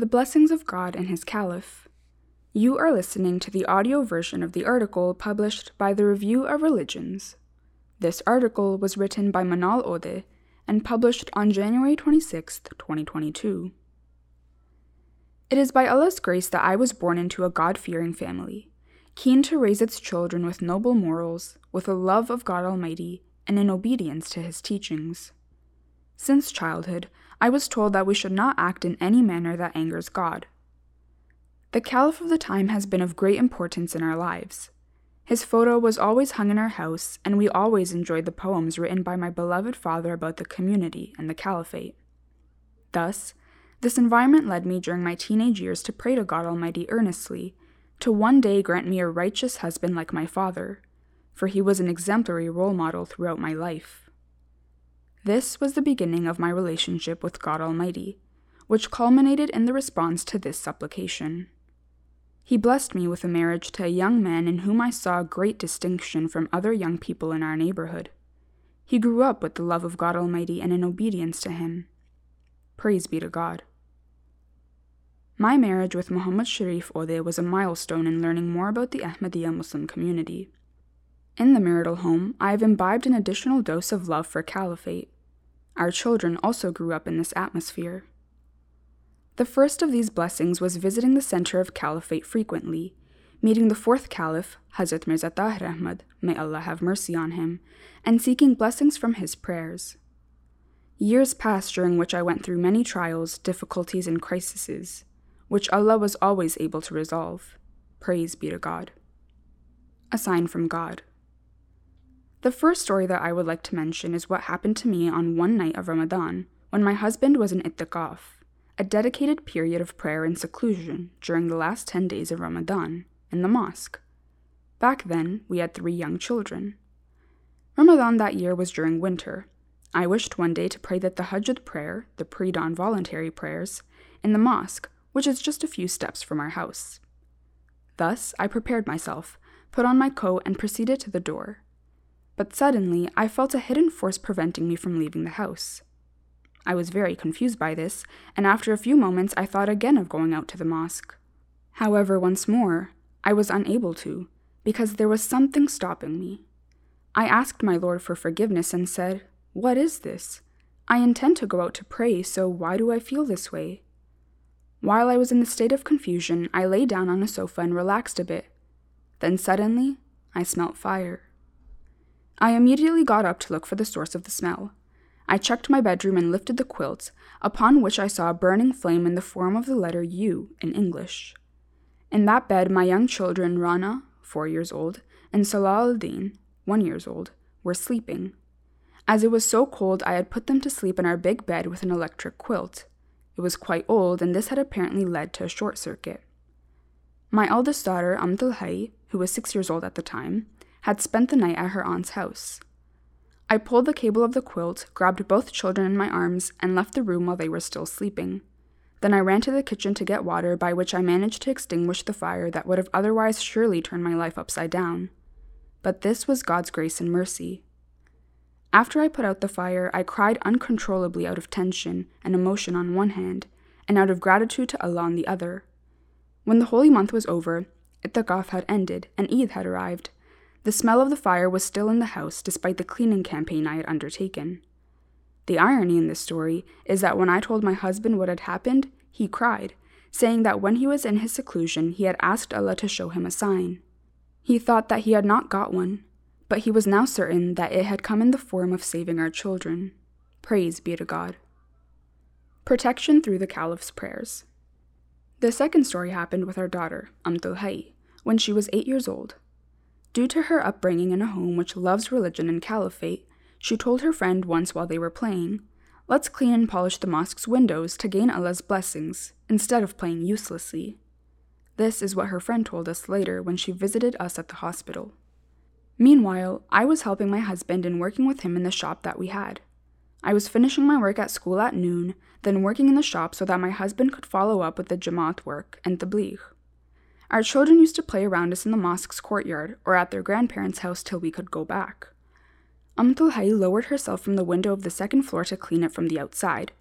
The Blessings of God and His Caliph. You are listening to the audio version of the article published by the Review of Religions. This article was written by Manal Odeh and published on January 26, 2022. It is by Allah's grace that I was born into a God fearing family, keen to raise its children with noble morals, with a love of God Almighty, and in obedience to His teachings. Since childhood, I was told that we should not act in any manner that angers God. The Caliph of the time has been of great importance in our lives. His photo was always hung in our house, and we always enjoyed the poems written by my beloved father about the community and the caliphate. Thus, this environment led me during my teenage years to pray to God Almighty earnestly, to one day grant me a righteous husband like my father, for he was an exemplary role model throughout my life. This was the beginning of my relationship with God Almighty, which culminated in the response to this supplication. He blessed me with a marriage to a young man in whom I saw great distinction from other young people in our neighborhood. He grew up with the love of God Almighty and in obedience to Him. Praise be to God. My marriage with Muhammad Sharif Odeh was a milestone in learning more about the Ahmadiyya Muslim community. In the marital home, I have imbibed an additional dose of love for caliphate. Our children also grew up in this atmosphere. The first of these blessings was visiting the center of caliphate frequently, meeting the fourth caliph, Hazrat Mirza Tahir Ahmad, may Allah have mercy on him, and seeking blessings from his prayers. Years passed during which I went through many trials, difficulties, and crises, which Allah was always able to resolve. Praise be to God. A sign from God. The first story that I would like to mention is what happened to me on one night of Ramadan when my husband was in itikaf, a dedicated period of prayer and seclusion during the last 10 days of Ramadan, in the mosque. Back then, we had three young children. Ramadan that year was during winter. I wished one day to pray that Tahajjud prayer, the pre dawn voluntary prayers, in the mosque, which is just a few steps from our house. Thus, I prepared myself, put on my coat, and proceeded to the door but suddenly I felt a hidden force preventing me from leaving the house. I was very confused by this, and after a few moments I thought again of going out to the mosque. However, once more, I was unable to, because there was something stopping me. I asked my Lord for forgiveness and said, What is this? I intend to go out to pray, so why do I feel this way? While I was in the state of confusion, I lay down on a sofa and relaxed a bit. Then suddenly, I smelt fire. I immediately got up to look for the source of the smell. I checked my bedroom and lifted the quilt, upon which I saw a burning flame in the form of the letter U in English. In that bed, my young children, Rana, four years old, and Salah al-Din, one years old, were sleeping. As it was so cold, I had put them to sleep in our big bed with an electric quilt. It was quite old, and this had apparently led to a short circuit. My eldest daughter, Amtul who was six years old at the time, had spent the night at her aunt's house. I pulled the cable of the quilt, grabbed both children in my arms, and left the room while they were still sleeping. Then I ran to the kitchen to get water, by which I managed to extinguish the fire that would have otherwise surely turned my life upside down. But this was God's grace and mercy. After I put out the fire, I cried uncontrollably out of tension and emotion on one hand, and out of gratitude to Allah on the other. When the holy month was over, Itikaf had ended, and Eid had arrived, the smell of the fire was still in the house despite the cleaning campaign I had undertaken. The irony in this story is that when I told my husband what had happened, he cried, saying that when he was in his seclusion, he had asked Allah to show him a sign. He thought that he had not got one, but he was now certain that it had come in the form of saving our children. Praise be to God. Protection through the Caliph's prayers. The second story happened with our daughter, Amtul when she was eight years old. Due to her upbringing in a home which loves religion and caliphate, she told her friend once while they were playing, Let's clean and polish the mosque's windows to gain Allah's blessings, instead of playing uselessly. This is what her friend told us later when she visited us at the hospital. Meanwhile, I was helping my husband and working with him in the shop that we had. I was finishing my work at school at noon, then working in the shop so that my husband could follow up with the Jamaat work and the tabligh. Our children used to play around us in the mosque's courtyard or at their grandparents' house till we could go back. Amtul Hay lowered herself from the window of the second floor to clean it from the outside.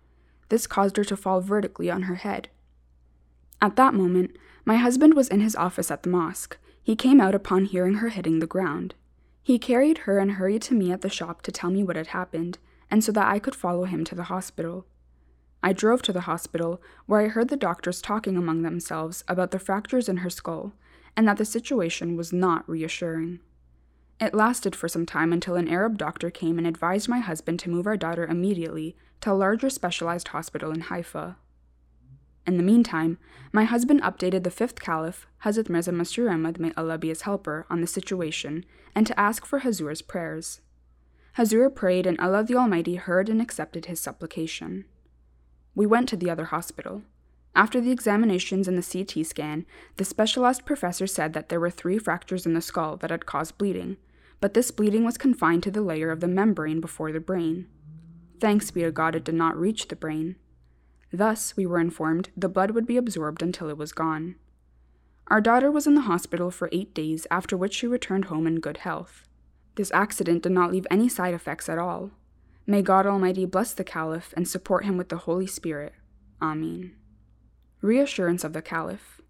This caused her to fall vertically on her head. At that moment, my husband was in his office at the mosque. He came out upon hearing her hitting the ground. He carried her and hurried to me at the shop to tell me what had happened, and so that I could follow him to the hospital. I drove to the hospital, where I heard the doctors talking among themselves about the fractures in her skull, and that the situation was not reassuring. It lasted for some time until an Arab doctor came and advised my husband to move our daughter immediately to a larger specialized hospital in Haifa. In the meantime, my husband updated the fifth caliph, Hazrat Mirza Masroor Ahmad, may Allah be his helper, on the situation and to ask for Hazur's prayers. Hazur prayed, and Allah the Almighty heard and accepted his supplication. We went to the other hospital. After the examinations and the CT scan, the specialized professor said that there were three fractures in the skull that had caused bleeding, but this bleeding was confined to the layer of the membrane before the brain. Thanks be to God, it did not reach the brain. Thus, we were informed, the blood would be absorbed until it was gone. Our daughter was in the hospital for eight days, after which she returned home in good health. This accident did not leave any side effects at all. May God Almighty bless the Caliph and support him with the Holy Spirit. Amin. Reassurance of the Caliph.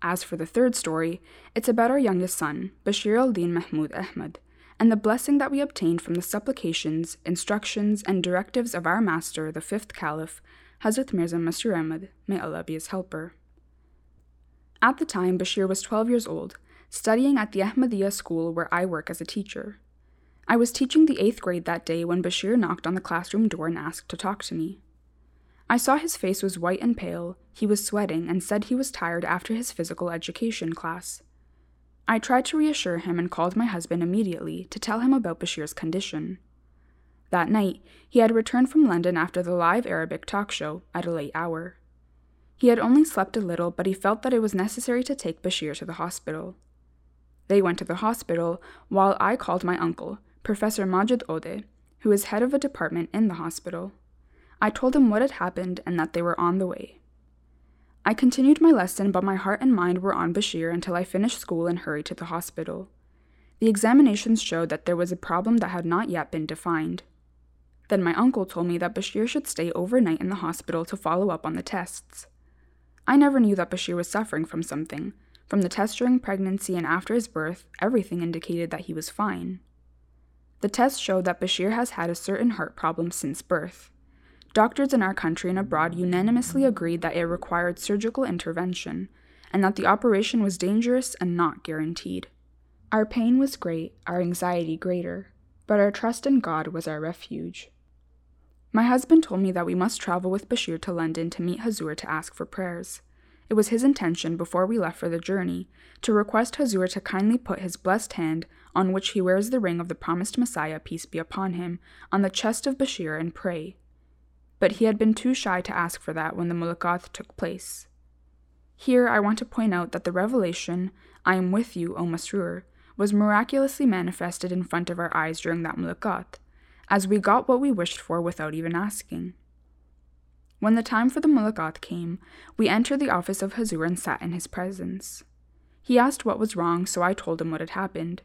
As for the third story, it's about our youngest son, Bashir al Din Mahmud Ahmad, and the blessing that we obtained from the supplications, instructions, and directives of our master, the fifth Caliph, Hazrat Mirza Masroor Ahmad, may Allah be his helper. At the time, Bashir was 12 years old, studying at the Ahmadiyya school where I work as a teacher. I was teaching the eighth grade that day when Bashir knocked on the classroom door and asked to talk to me. I saw his face was white and pale, he was sweating, and said he was tired after his physical education class. I tried to reassure him and called my husband immediately to tell him about Bashir's condition. That night, he had returned from London after the live Arabic talk show at a late hour. He had only slept a little, but he felt that it was necessary to take Bashir to the hospital. They went to the hospital while I called my uncle, Professor Majid Odeh, who is head of a department in the hospital. I told him what had happened and that they were on the way. I continued my lesson, but my heart and mind were on Bashir until I finished school and hurried to the hospital. The examinations showed that there was a problem that had not yet been defined. Then my uncle told me that Bashir should stay overnight in the hospital to follow up on the tests. I never knew that Bashir was suffering from something. From the test during pregnancy and after his birth, everything indicated that he was fine. The tests showed that Bashir has had a certain heart problem since birth. Doctors in our country and abroad unanimously agreed that it required surgical intervention, and that the operation was dangerous and not guaranteed. Our pain was great, our anxiety greater, but our trust in God was our refuge. My husband told me that we must travel with Bashir to London to meet Hazur to ask for prayers. It was his intention, before we left for the journey, to request Hazur to kindly put his blessed hand, on which he wears the ring of the promised Messiah, peace be upon him, on the chest of Bashir and pray. But he had been too shy to ask for that when the mulaqat took place. Here I want to point out that the revelation, I am with you, O Masroor, was miraculously manifested in front of our eyes during that mulaqat, as we got what we wished for without even asking. When the time for the mulaqat came, we entered the office of Hazur and sat in his presence. He asked what was wrong, so I told him what had happened.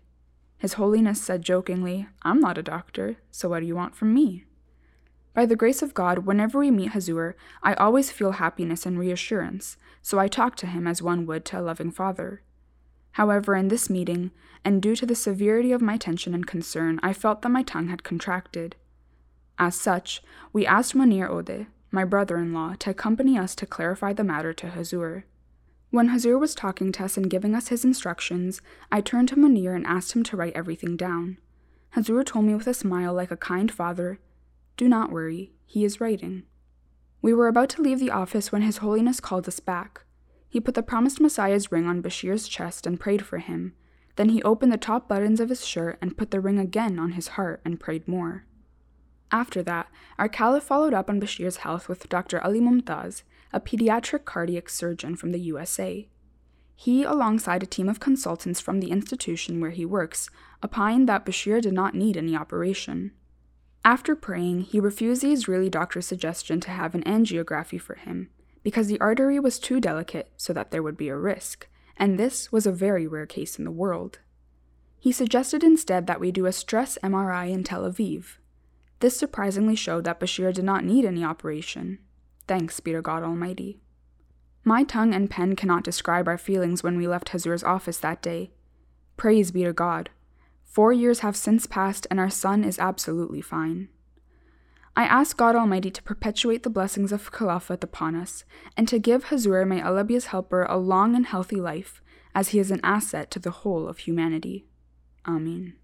His Holiness said jokingly, I'm not a doctor, so what do you want from me? By the grace of God, whenever we meet Hazur, I always feel happiness and reassurance, so I talk to him as one would to a loving father. However, in this meeting, and due to the severity of my tension and concern, I felt that my tongue had contracted. As such, we asked Munir Odeh, my brother in law, to accompany us to clarify the matter to Hazur. When Hazur was talking to us and giving us his instructions, I turned to Munir and asked him to write everything down. Hazur told me with a smile like a kind father, Do not worry, he is writing. We were about to leave the office when His Holiness called us back. He put the promised Messiah's ring on Bashir's chest and prayed for him. Then he opened the top buttons of his shirt and put the ring again on his heart and prayed more. After that, our caliph followed up on Bashir's health with Dr. Ali Mumtaz, a pediatric cardiac surgeon from the USA. He, alongside a team of consultants from the institution where he works, opined that Bashir did not need any operation. After praying, he refused the Israeli doctor's suggestion to have an angiography for him because the artery was too delicate so that there would be a risk, and this was a very rare case in the world. He suggested instead that we do a stress MRI in Tel Aviv. This surprisingly showed that Bashir did not need any operation. Thanks be to God Almighty. My tongue and pen cannot describe our feelings when we left Hazur's office that day. Praise be to God. Four years have since passed, and our son is absolutely fine. I ask God Almighty to perpetuate the blessings of Khilafat upon us, and to give Hazur, my Allah be his helper, a long and healthy life, as he is an asset to the whole of humanity. Amin.